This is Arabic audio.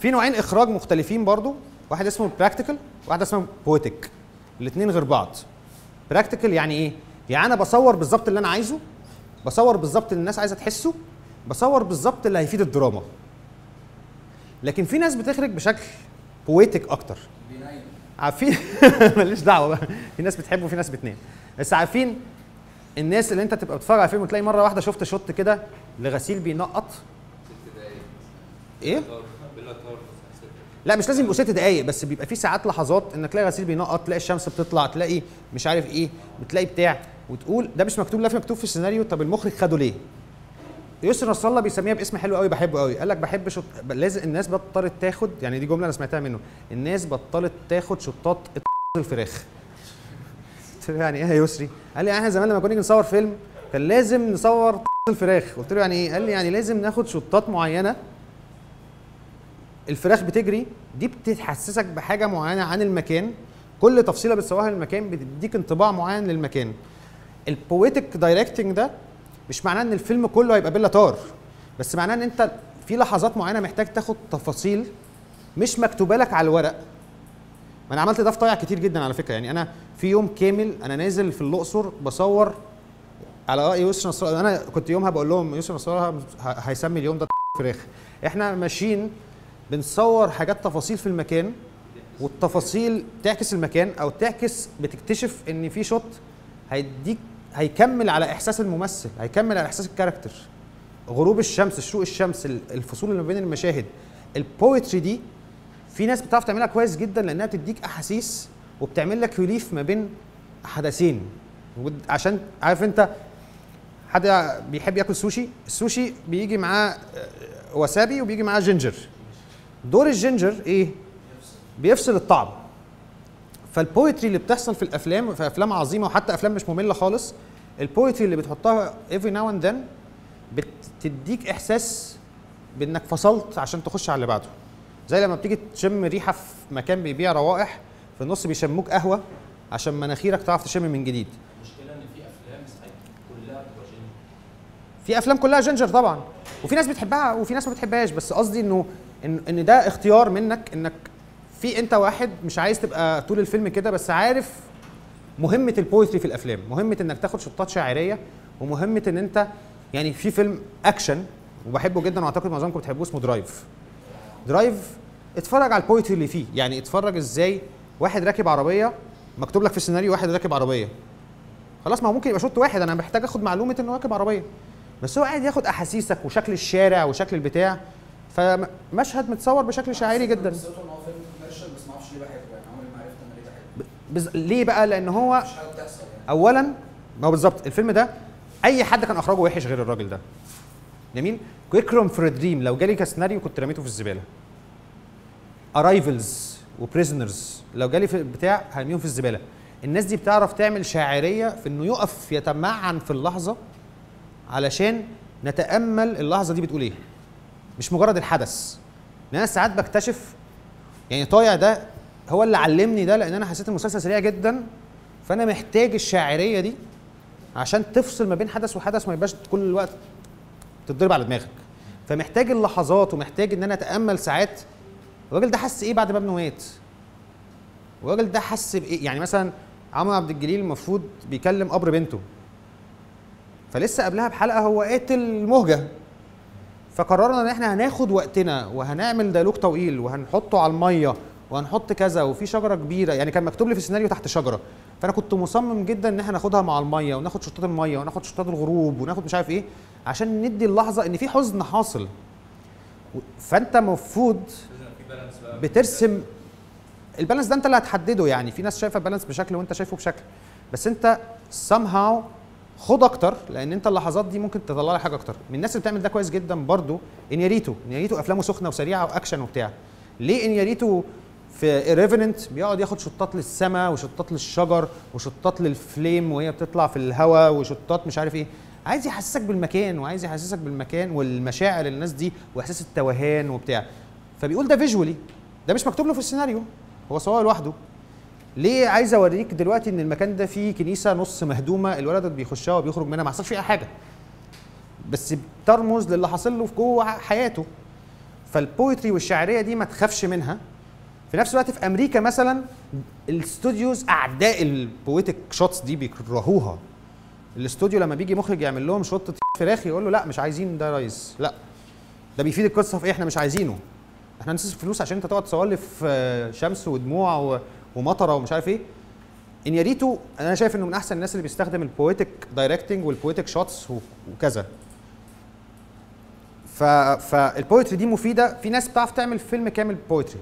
في نوعين إخراج مختلفين برضو. واحد اسمه practical واحد اسمه poetic الاثنين غير بعض. practical يعني إيه؟ يعني أنا بصور بالظبط اللي أنا عايزه بصور بالظبط اللي الناس عايزة تحسه بصور بالظبط اللي هيفيد الدراما. لكن في ناس بتخرج بشكل poetic أكتر. عارفين؟ ماليش دعوة بقى. في ناس بتحب وفي ناس بتنام. بس عارفين الناس اللي أنت تبقى بتتفرج على فيلم وتلاقي مرة واحدة شفت shot كده لغسيل بينقط. إيه؟ لا مش لازم يبقوا ست دقايق بس بيبقى في ساعات لحظات إنك تلاقي غسيل بينقط تلاقي الشمس بتطلع تلاقي مش عارف إيه بتلاقي بتاع وتقول ده مش مكتوب لا في مكتوب في السيناريو طب المخرج خده ليه؟ يسر نصر الله بيسميها باسم حلو قوي بحبه قوي قال لك بحب شط... لازم الناس بطلت تاخد يعني دي جملة أنا سمعتها منه الناس بطلت تاخد شطات الفراخ قلت له يعني إيه يا يسري؟ قال لي إحنا زمان لما كنا نيجي نصور فيلم كان لازم نصور الفراخ قلت له يعني إيه؟ قال لي يعني لازم ناخد شطات معينة الفراخ بتجري دي بتحسسك بحاجة معينة عن المكان. كل تفصيلة بتصورها للمكان بتديك انطباع معين للمكان. ال poetic directing ده مش معناه إن الفيلم كله هيبقى بيلا تار بس معناه إن أنت في لحظات معينة محتاج تاخد تفاصيل مش مكتوبة لك على الورق. ما أنا عملت ده في طايع كتير جدا على فكرة. يعني أنا في يوم كامل أنا نازل في الأقصر بصور على رأي يسر نصر أنا كنت يومها بقول لهم يسر نصر هيسمي اليوم ده فراخ. إحنا ماشيين بنصور حاجات تفاصيل في المكان والتفاصيل تعكس المكان أو تعكس بتكتشف إن في شوت هيديك هيكمل على إحساس الممثل هيكمل على إحساس الكاركتر. غروب الشمس شروق الشمس ال- الفصول اللي ما بين المشاهد ال poetry دي في ناس بتعرف تعملها كويس جدا لأنها بتديك أحاسيس وبتعمل لك relief ما بين حدثين عشان عارف أنت حد بيحب ياكل سوشي السوشي بيجي معاه آه، wasabi وبيجي معاه ginger دور ال ginger إيه؟ بيفصل الطعم. فال poetry اللي بتحصل في الأفلام في أفلام عظيمة وحتى أفلام مش مملة خالص ال poetry اللي بتحطها every now and then بتديك إحساس بإنك فصلت عشان تخش على اللي بعده. زي لما بتيجي تشم ريحة في مكان بيبيع روائح في النص بيشموك قهوة عشان مناخيرك تعرف تشم من جديد. المشكلة إن في أفلام ساعات كلها بتبقى في أفلام كلها ginger طبعا. وفي ناس بتحبها وفي ناس ما بتحبهاش بس قصدي إنه ان ده اختيار منك إنك في أنت واحد مش عايز تبقى طول الفيلم كده بس عارف مهمة ال poetry في الأفلام. مهمة إنك تاخد شطات شاعرية ومهمة إن أنت يعني في فيلم اكشن وبحبه جدا وأعتقد معظمكم بتحبوه اسمه Drive Drive اتفرج على ال poetry اللي فيه. يعني اتفرج إزاي واحد راكب عربية مكتوب لك في السيناريو واحد راكب عربية. خلاص ما هو ممكن يبقى shot واحد أنا محتاج آخد معلومة إنه راكب عربية. بس هو قاعد ياخد أحاسيسك وشكل الشارع وشكل البتاع فمشهد متصور بشكل شاعري جدا. بس ما أعرفش ليه بحبه يعني. عمري ما عرفت أنا ليه بحبه. بز... ليه بقى؟ لأن هو مش حاجة بتحصل يعني. اولا ما هو بالظبط الفيلم ده أي حد كان إخراجه وحش غير الراجل ده. جميل؟ Requiem for a Dream لو جالي كسيناريو كنت رميته في الزبالة. Arrival و Prisoners لو جالي في بتاع هرميهم في الزبالة. الناس دي بتعرف تعمل شاعرية في إنه يقف يتمعن في اللحظة علشان نتأمل اللحظة دي بتقول إيه. مش مجرد الحدث. أنا ساعات بكتشف يعني طايع ده هو اللي علمني ده لأن أنا حسيت المسلسل سريع جدا فأنا محتاج الشاعرية دي عشان تفصل ما بين حدث وحدث ما يبقاش كل الوقت تتضرب على دماغك. فمحتاج اللحظات ومحتاج إن أنا أتأمل ساعات. الراجل ده حس إيه بعد ما ابنه مات؟ الراجل ده حس بإيه؟ يعني مثلا عمرو عبد الجليل المفروض بيكلم قبر بنته. فلسه قبلها بحلقة هو قاتل مهجة. فقررنا إن إحنا هناخد وقتنا وهنعمل ديالوج طويل وهنحطه على المية وهنحط كذا وفي شجرة كبيرة. يعني كان مكتوب لي في السيناريو تحت شجرة. فأنا كنت مصمم جدا إن إحنا ناخدها مع المية وناخد شطات المية وناخد شطات الغروب وناخد مش عارف إيه عشان ندي اللحظة إن في حزن حاصل. فأنت المفروض بترسم البالانس ده أنت اللي هتحدده يعني. في ناس شايفة البالانس بشكل وأنت شايفه بشكل. بس أنت somehow خد أكتر لأن انت اللحظات دي ممكن تطلع لك حاجة أكتر. من الناس اللي بتعمل ده كويس جدا برضو إنياريتو. إنياريتو أفلامه سخنة وسريعة وأكشن وبتاع. ليه إنياريتو في Revenant بيقعد ياخد شطات للسماء وشطات للشجر وشطات للفليم وهي بتطلع في الهواء و shot ات مش عارف إيه؟ عايز يحسسك بالمكان وعايز يحسسك بالمكان والمشاعر الناس دي وإحساس التوهان وبتاع. فبيقول ده visually ده مش مكتوب له في السيناريو. هو صور لوحده. ليه عايز اوريك دلوقتي ان المكان ده فيه كنيسة نص مهدومة الولد بيخشها وبيخرج منها ما حصلش فيها حاجة. بس بترمز للي حاصل له في جوه حياته. فال poetry والشعريه دي ما تخافش منها. في نفس الوقت في أمريكا مثلا ال studios أعداء ال poetic shots دي بيكرهوها. الاستوديو لما بيجي مخرج يعمل لهم shot فراخ يقول له لا مش عايزين ده ريس لا. ده بيفيد القصة في إيه؟ إحنا مش عايزينه. إحنا هنصرف فلوس عشان أنت تقعد تصور لي في شمس ودموع و- ومطره ومش عارف إيه. انياريتو أنا شايف انه من احسن الناس اللي بيستخدم ال poetic directing وال poetic shots وكذا. ف فال poetry دي مفيدة. في ناس بتعرف تعمل فيلم كامل poetry